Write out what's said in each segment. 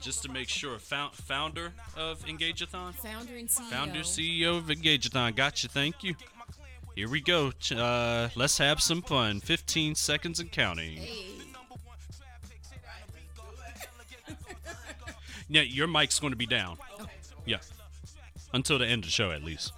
Just to make sure, found, founder of Engageathon? Founder and CEO. Founder, CEO of Engageathon. Gotcha, thank you. Here we go. Uh, let's have some fun. 15 seconds and counting. Hey. Yeah, your mic's going to be down. Yeah. Until the end of the show, at least.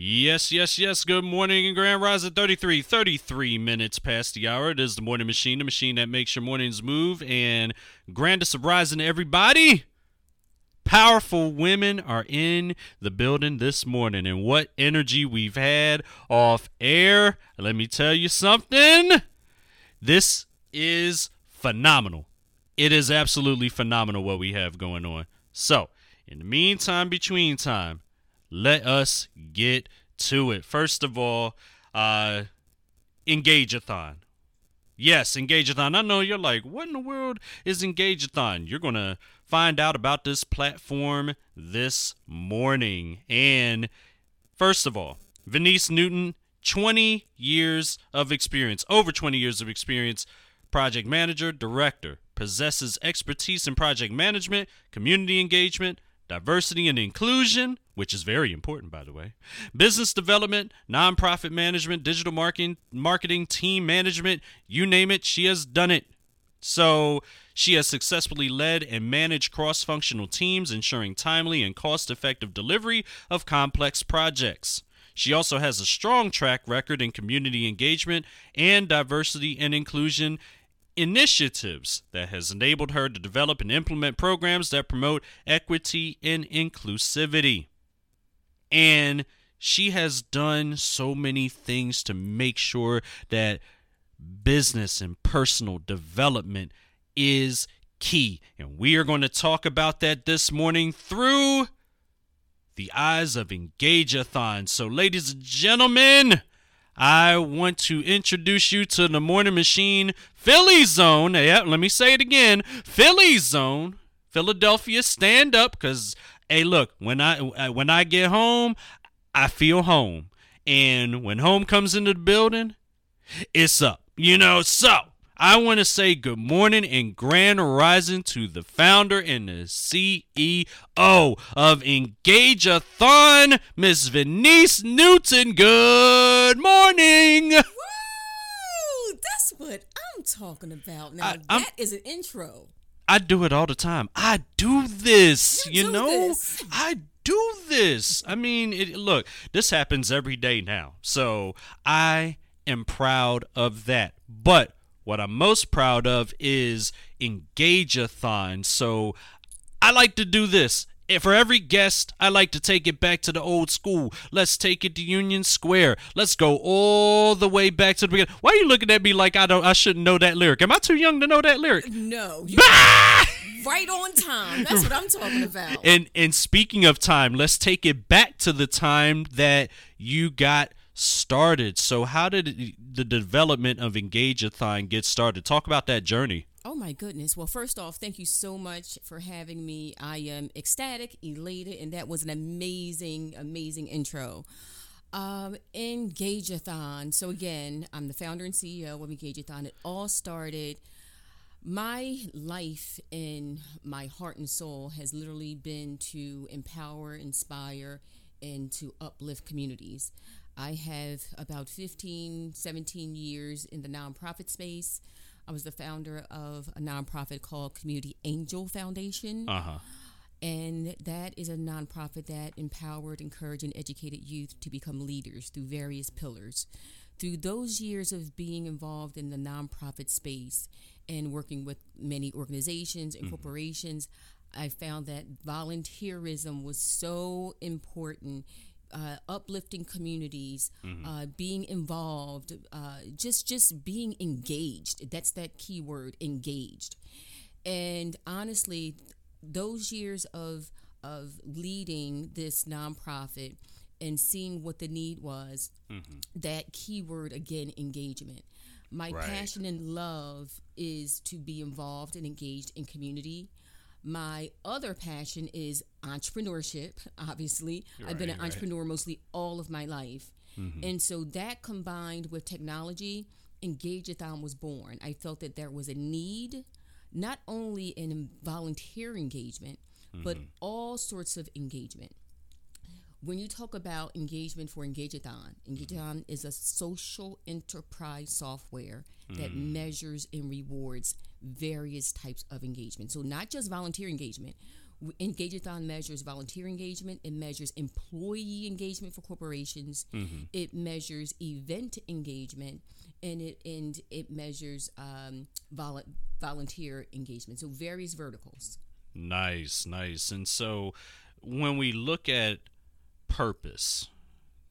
Yes, yes, yes. Good morning and Grand Rising 33, 33 minutes past the hour. It is the Morning Machine, the machine that makes your mornings move. And grandest of rising, everybody. Powerful women are in the building this morning, and what energy we've had off air. Let me tell you something. This is phenomenal. It is absolutely phenomenal what we have going on. So, in the meantime, between time, let us get to it. First of all, uh, Engageathon. Yes, Engageathon. I know you're like, what in the world is Engageathon? You're going to find out about this platform this morning. And first of all, Veniece Newton, 20 years of experience, over 20 years of experience, project manager, director, possesses expertise in project management, community engagement, diversity and inclusion, which is very important, by the way, business development, nonprofit management, digital marketing, marketing, team management, you name it, she has done it. So she has successfully led and managed cross functional teams, ensuring timely and cost effective delivery of complex projects. She also has a strong track record in community engagement and diversity and inclusion initiatives that has enabled her to develop and implement programs that promote equity and inclusivity. And she has done so many things to make sure that business and personal development is key. And we are going to talk about that this morning through the eyes of Engageathon. So, ladies and gentlemen, I want to introduce you to the Morning Machine Philly Zone. Yeah, let me say it again Philly Zone. Philadelphia, stand up because, hey, look, when I uh, when I get home, I feel home. And when home comes into the building, it's up. You know, so I want to say good morning and grand rising to the founder and the CEO of Engageathon, Miss Veniece Newton. Good morning. Woo! That's what I'm talking about. Now, I- that is an intro. I do it all the time. I do this, You you, do know? this. I do this. I mean, it, look, this happens every day now. So I am proud of that. But what I'm most proud of is Engageathon. So I like to do this. For every guest, I like to take it back to the old school. Let's take it to Union Square. Let's go all the way back to the beginning. Why are you looking at me like I don't I shouldn't know that lyric? Am I too young to know that lyric? No, right on time. That's what I'm talking about. And and speaking of time, let's take it back to the time that you got started. So how did the development of Engageathon get started? Talk about that journey. Oh my goodness. Well, first off, thank you so much for having me. I am ecstatic, elated, and that was an amazing, amazing intro. Um, Engageathon. So again, I'm the founder and CEO of Engageathon. It all started. My life and my heart and soul has literally been to empower, inspire, and to uplift communities. I have about 15, 17 years in the nonprofit space. I was the founder of a nonprofit called Community Angel Foundation. Uh huh. And that is a nonprofit that empowered, encouraged, and educated youth to become leaders through various pillars. Through those years of being involved in the nonprofit space and working with many organizations and corporations, I found that volunteerism was so important. Uh, uplifting communities, uh, being involved, uh, just just being engaged. That's that key word, engaged. And honestly, those years of of leading this nonprofit and seeing what the need was, that key word again, engagement. My Right. passion and love is to be involved and engaged in community. My other passion is entrepreneurship, obviously. I've been Right, an right. entrepreneur mostly all of my life. Mm-hmm. And so that combined with technology, Engageathon was born. I felt that there was a need, not only in volunteer engagement, but Mm-hmm. all sorts of engagement. When you talk about engagement for Engageathon, Engageathon mm-hmm. is a social enterprise software that mm-hmm. measures and rewards various types of engagement. So, not just volunteer engagement. Engageathon measures volunteer engagement, it measures employee engagement for corporations, mm-hmm. it measures event engagement, and it and it measures um, vol- volunteer engagement. So, various verticals. Nice, nice. And so when we look at purpose,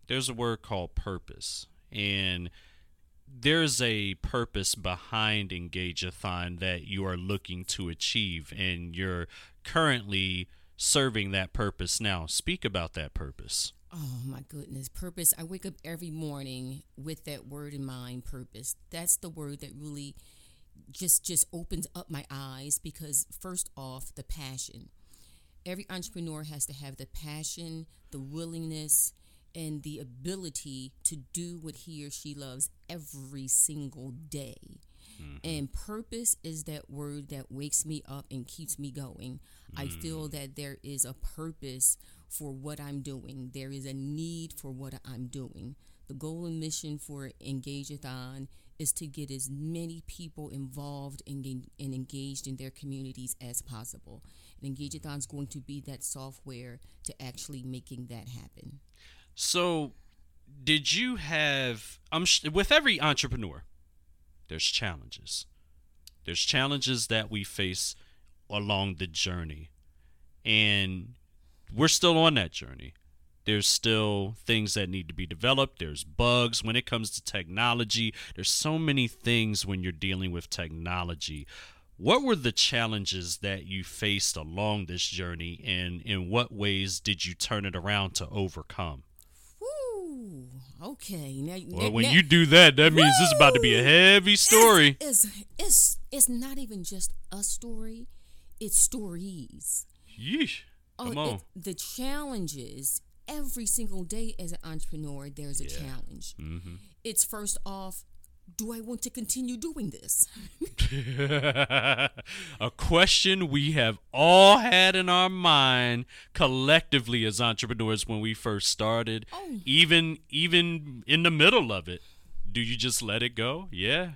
there's a word called purpose. And there's a purpose behind Engageathon that you are looking to achieve, and you're currently serving that purpose now. Speak about that purpose. Oh my goodness, purpose. I wake up every morning with that word in mind, purpose. That's the word that really just just opens up my eyes because first off, the passion. Every entrepreneur has to have the passion, the willingness, and the ability to do what he or she loves every single day. Mm-hmm. And purpose is that word that wakes me up and keeps me going. I mm. feel that there is a purpose for what I'm doing. There is a need for what I'm doing. The goal and mission for Engageathon is to get as many people involved and, and engaged in their communities as possible. And Engageathon is going to be that software to actually making that happen. So, did you have? I'm sh- with every entrepreneur. There's challenges. There's challenges that we face along the journey, and we're still on that journey. There's still things that need to be developed. There's bugs when it comes to technology. There's so many things when you're dealing with technology. What were the challenges that you faced along this journey, and in what ways did you turn it around to overcome? Woo! Okay. Now, Well, now- when now- you do that, that means this is about to be a heavy story. It's, it's it's it's not even just a story; it's stories. Yeesh. Come Oh, on. it- the challenges every single day as an entrepreneur. There's a Yeah. challenge. Mm-hmm. It's first off, do I want to continue doing this? a question we have all had in our mind collectively as entrepreneurs when we first started. Oh. Even even in the middle of it. Do you just let it go? Yeah.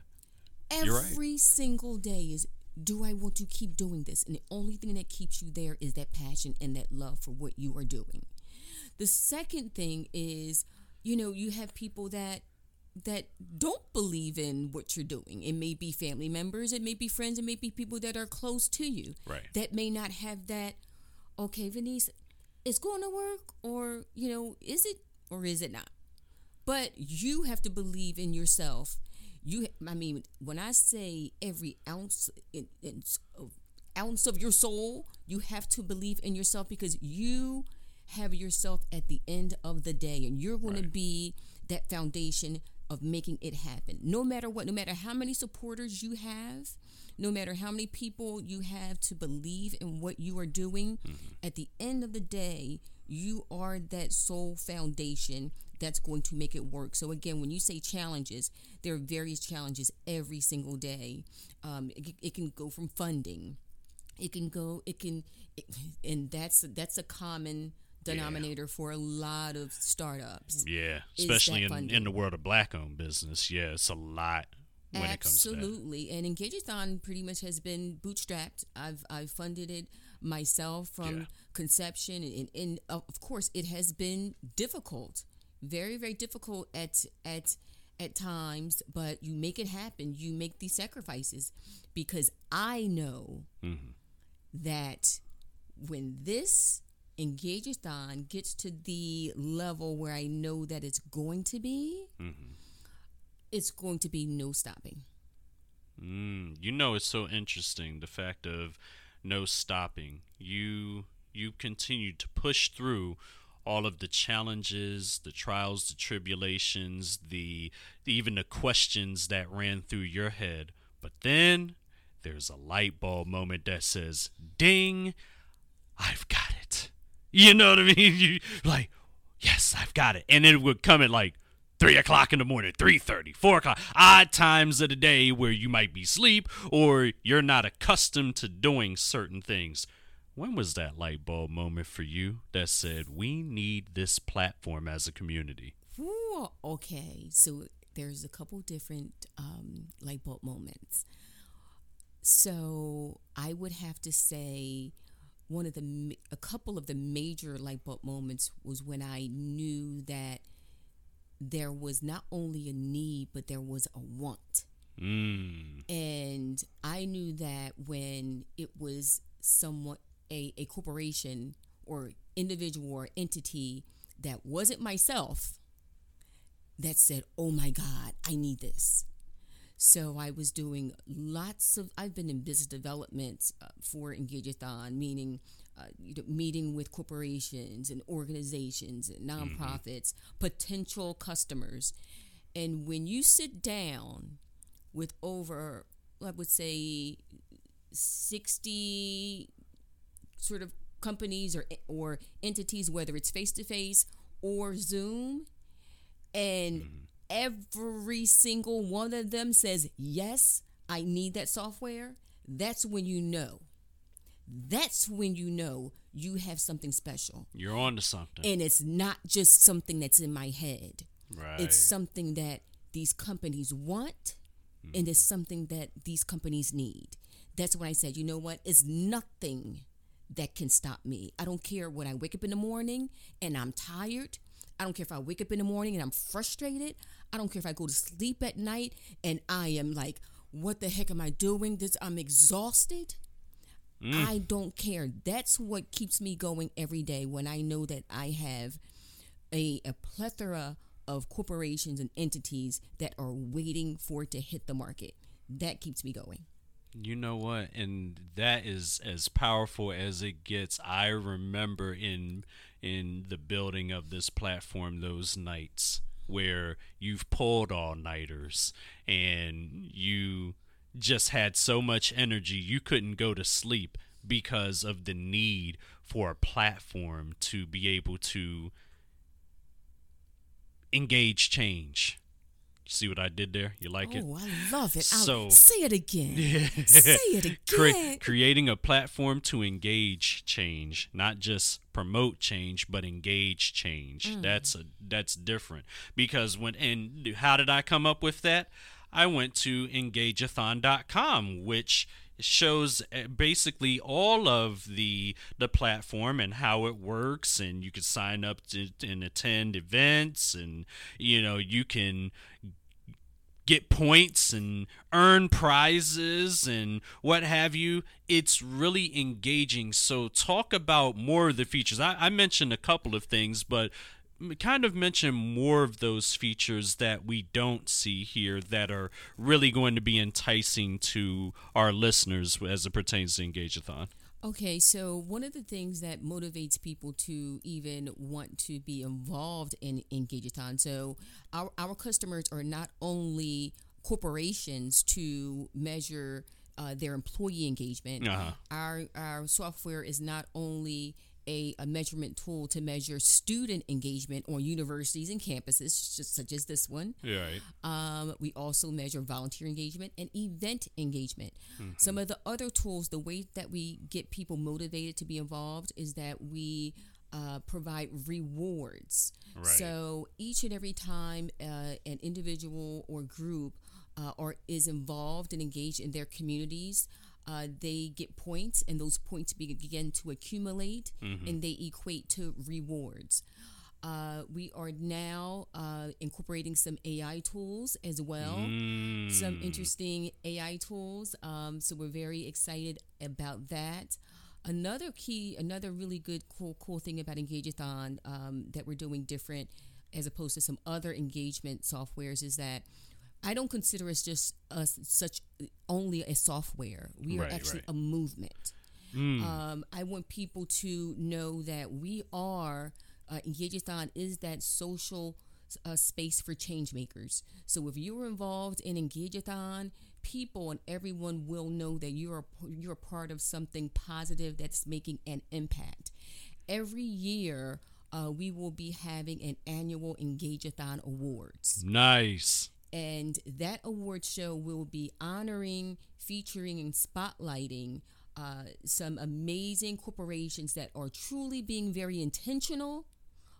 You're right. Every single day is. Do I want to keep doing this? And the only thing that keeps you there is that passion and that love for what you are doing. The second thing is, you know, you have people that that don't believe in what you're doing. It may be family members, it may be friends, it may be people that are close to you Right. that may not have that. Okay, Veniece, it's going to work, or you know, is it or is it not? But you have to believe in yourself. You, I mean, when I say every ounce, in, in, ounce of your soul, you have to believe in yourself because you have yourself at the end of the day, and you're going to be that foundation of making it happen. No matter what, no matter how many supporters you have, no matter how many people you have to believe in what you are doing, at the end of the day, you are that sole foundation that's going to make it work. So again, when you say challenges, there are various challenges every single day. Um, it, it can go from funding, it can go, it can, it, and that's that's a common denominator for a lot of startups. Yeah. Especially in, funding. in the world of black owned business. Yeah, it's a lot when it comes to that. Absolutely, and Engageathon pretty much has been bootstrapped. I've I've funded it myself from Yeah. conception, and, and of course it has been difficult, very very difficult at at at times. But you make it happen. You make these sacrifices because I know Mhm. that when this Engageathon gets to the level where I know that it's going to be, Mhm. it's going to be no stopping. Mm, you know, it's so interesting the fact of no stopping. You you continue to push through all of the challenges, the trials, the tribulations, the, even the questions that ran through your head. But then there's a light bulb moment that says, ding, I've got. You know what I mean? You like, yes, I've got it. And it would come at like three o'clock in the morning, 3.30, 4 o'clock, odd times of the day where you might be asleep or you're not accustomed to doing certain things. When was that light bulb moment for you that said, we need this platform as a community? Ooh, okay, so there's a couple different um, light bulb moments. So I would have to say one of the a couple of the major light bulb moments was when I knew that there was not only a need but there was a want. Mm. And I knew that when it was somewhat a, a corporation or individual or entity that wasn't myself that said, Oh my God, I need this. So I was doing lots of, I've been in business development uh, for Engageathon, meaning uh, you know, meeting with corporations and organizations and nonprofits, mm-hmm. potential customers. And when you sit down with over, I would say, 60 sort of companies or, or entities, whether it's face to face or Zoom, and mm-hmm every single one of them says, Yes, I need that software, that's when you know. That's when you know you have something special. You're on to something. And it's not just something that's in my head. Right. It's something that these companies want mm. and it's something that these companies need. That's when I said, you know what? It's nothing that can stop me. I don't care when I wake up in the morning and I'm tired. I don't care if I wake up in the morning and I'm frustrated. I don't care if I go to sleep at night and I am like, what the heck am I doing? This I'm exhausted. Mm. I don't care. That's what keeps me going every day when I know that I have a, a plethora of corporations and entities that are waiting for it to hit the market. That keeps me going. You know what? And that is as powerful as it gets. I remember in in the building of this platform those nights where you've pulled all nighters and you just had so much energy you couldn't go to sleep because of the need for a platform to be able to engage change See what I did there? You like oh, it? Oh, I love it. So I'll say it again. Yeah. say it again. Cre- creating a platform to engage change, not just promote change, but engage change. Mm. That's a that's different because when and how did I come up with that? I went to engageathon.com, which shows uh, basically all of the the platform and how it works and you can sign up to and attend events and you know you can get points and earn prizes and what have you. It's really engaging. So, talk about more of the features. I, I mentioned a couple of things, but kind of mention more of those features that we don't see here that are really going to be enticing to our listeners as it pertains to Engageathon. Okay, so one of the things that motivates people to even want to be involved in Engageathon, so our, our customers are not only corporations to measure uh, their employee engagement. Uh-huh. Our our software is not only a, a measurement tool to measure student engagement on universities and campuses, just such as this one. Yeah, right. Um, we also measure volunteer engagement and event engagement. Mm-hmm. Some of the other tools, the way that we get people motivated to be involved is that we uh, provide rewards. Right. So each and every time uh, an individual or group uh, or is involved and engaged in their communities, uh, they get points, and those points begin to accumulate, mm-hmm. and they equate to rewards. Uh, we are now uh, incorporating some AI tools as well, mm. some interesting AI tools. Um, so we're very excited about that. Another key, another really good, cool, cool thing about Engageathon um, that we're doing different as opposed to some other engagement softwares is that I don't consider us just us such only a software. We are right, actually right. a movement. Mm. Um, I want people to know that we are uh, Engageathon is that social uh, space for change makers. So if you are involved in Engageathon, people and everyone will know that you're you're part of something positive that's making an impact. Every year, uh, we will be having an annual Engageathon Awards. Nice. And that award show will be honoring, featuring, and spotlighting uh, some amazing corporations that are truly being very intentional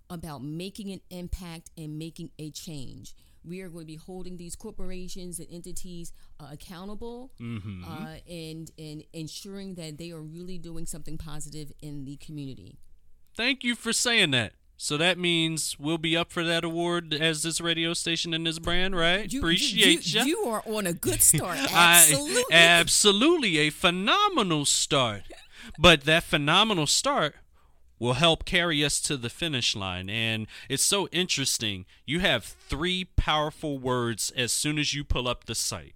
about making an impact and making a change. We are going to be holding these corporations and entities uh, accountable Mm-hmm. uh, and, and ensuring that they are really doing something positive in the community. Thank you for saying that. So that means we'll be up for that award as this radio station and this brand, right? Appreciate you, ya. you. are on a good start. I- Absolutely. absolutely a phenomenal start. But that phenomenal start will help carry us to the finish line. And it's so interesting. You have three powerful words as soon as you pull up the site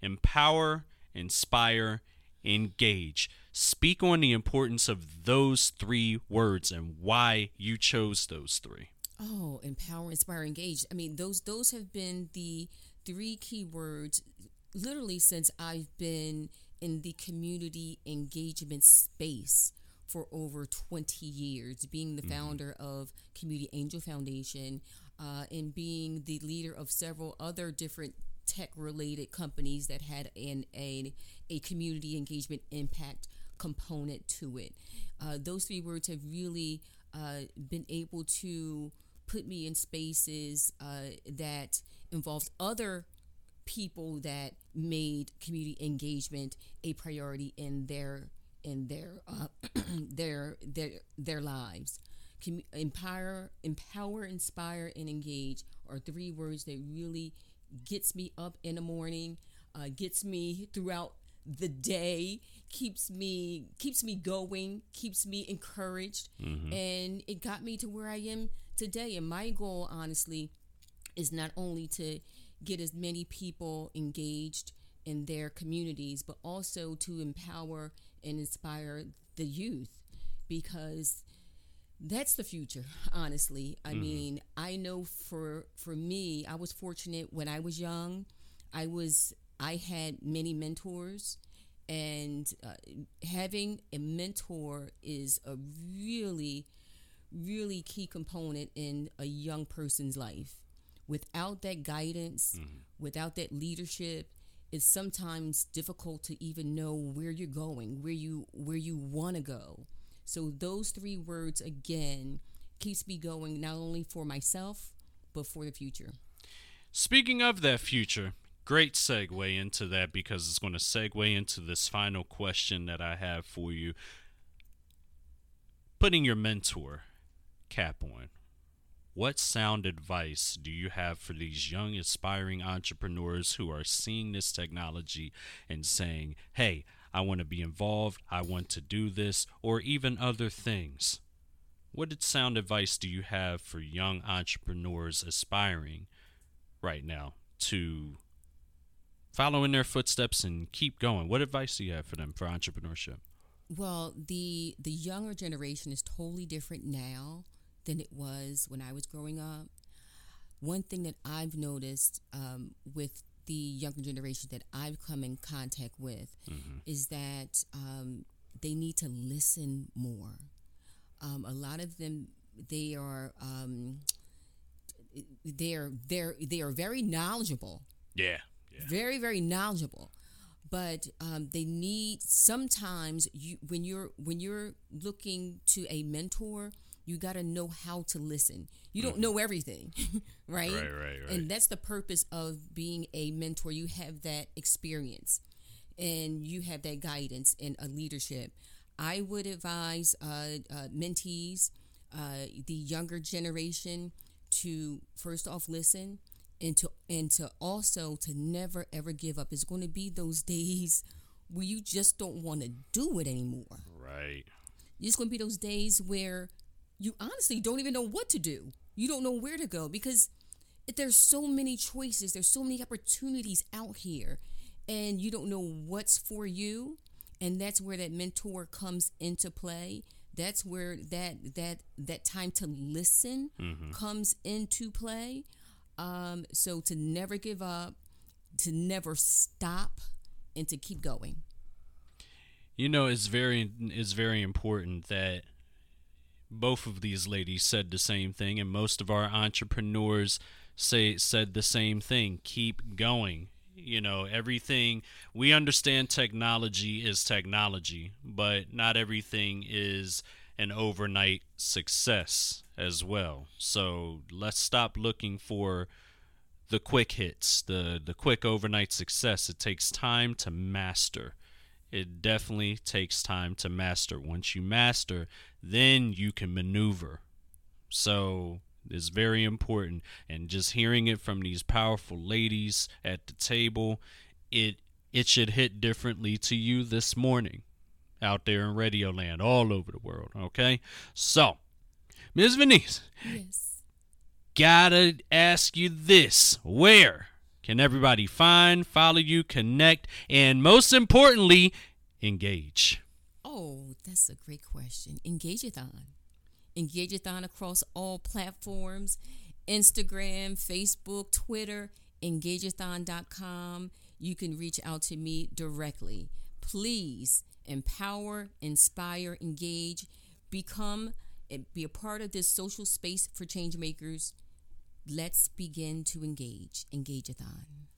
empower, inspire, engage. Speak on the importance of those three words and why you chose those three. Oh, empower, inspire, engage. I mean, those those have been the three key words literally since I've been in the community engagement space for over 20 years, being the founder of Community Angel Foundation uh, and being the leader of several other different tech related companies that had an a, a community engagement impact component to it. Uh, those three words have really uh, been able to put me in spaces uh, that involved other people that made community engagement a priority in their in their uh, their their their lives. Com- empower, empower, inspire, and engage are three words that really gets me up in the morning, uh, gets me throughout the day, keeps me keeps me going, keeps me encouraged, mm-hmm. and it got me to where I am today. And my goal, honestly, is not only to get as many people engaged in their communities, but also to empower and inspire the youth. Because that's the future honestly. I mm-hmm. mean i know for for me i was fortunate when i was young. I was i had many mentors and uh, having a mentor is a really really key component in a young person's life. Without that guidance without that leadership it's sometimes difficult to even know where you're going where you where you want to go. So those three words again keeps me going not only for myself but for the future. Speaking of that future, great segue into that because it's going to segue into this final question that I have for you. Putting your mentor cap on, what sound advice do you have for these young aspiring entrepreneurs who are seeing this technology and saying, hey, I want to be involved, I want to do this, or even other things? What sound advice do you have for young entrepreneurs aspiring right now to follow in their footsteps and keep going? What advice do you have for them for entrepreneurship? Well, the the younger generation is totally different now than it was when I was growing up. One thing that I've noticed um, with the younger generation that I've come in contact with is that um, they need to listen more. Um, a lot of them, they are um, they're they're they are very knowledgeable Yeah. Yeah. very very knowledgeable but um, they need sometimes you when you're when you're looking to a mentor you got to know how to listen you don't know everything right? Mm-hmm. Right, right, right. and that's the purpose of being a mentor you have that experience and you have that guidance and a leadership i would advise uh, uh, mentees uh, the younger generation to first off listen and to and to also to never ever give up. It's going to be those days where you just don't want to do it anymore. Right. it's going to be those days where you honestly don't even know what to do. You don't know where to go because there's so many choices. There's so many opportunities out here and you don't know what's for you and that's where that mentor comes into play. That's where that that that time to listen mm-hmm. comes into play um, so to never give up to never stop and to keep going. You know, it's very it's very important that both of these ladies said the same thing, and most of our entrepreneurs say said the same thing. Keep going. You know, everything we understand technology is technology, but not everything is an overnight success as well. So let's stop looking for the quick hits, the the quick overnight success. It takes time to master. It definitely takes time to master. Once you master, then you can maneuver. So it's very important. And just hearing it from these powerful ladies at the table, it it should hit differently to you this morning out there in Radio Land, all over the world. Okay? So, Ms. Veniece. Yes. Gotta ask you this. Where can everybody find, follow you, connect, and most importantly, engage? Oh, that's a great question. Engageathon. Engageathon across all platforms Instagram, Facebook, Twitter, engageathon.com. You can reach out to me directly. Please empower, inspire, engage, become, be a part of this social space for change makers. Let's begin to engage. Engageathon.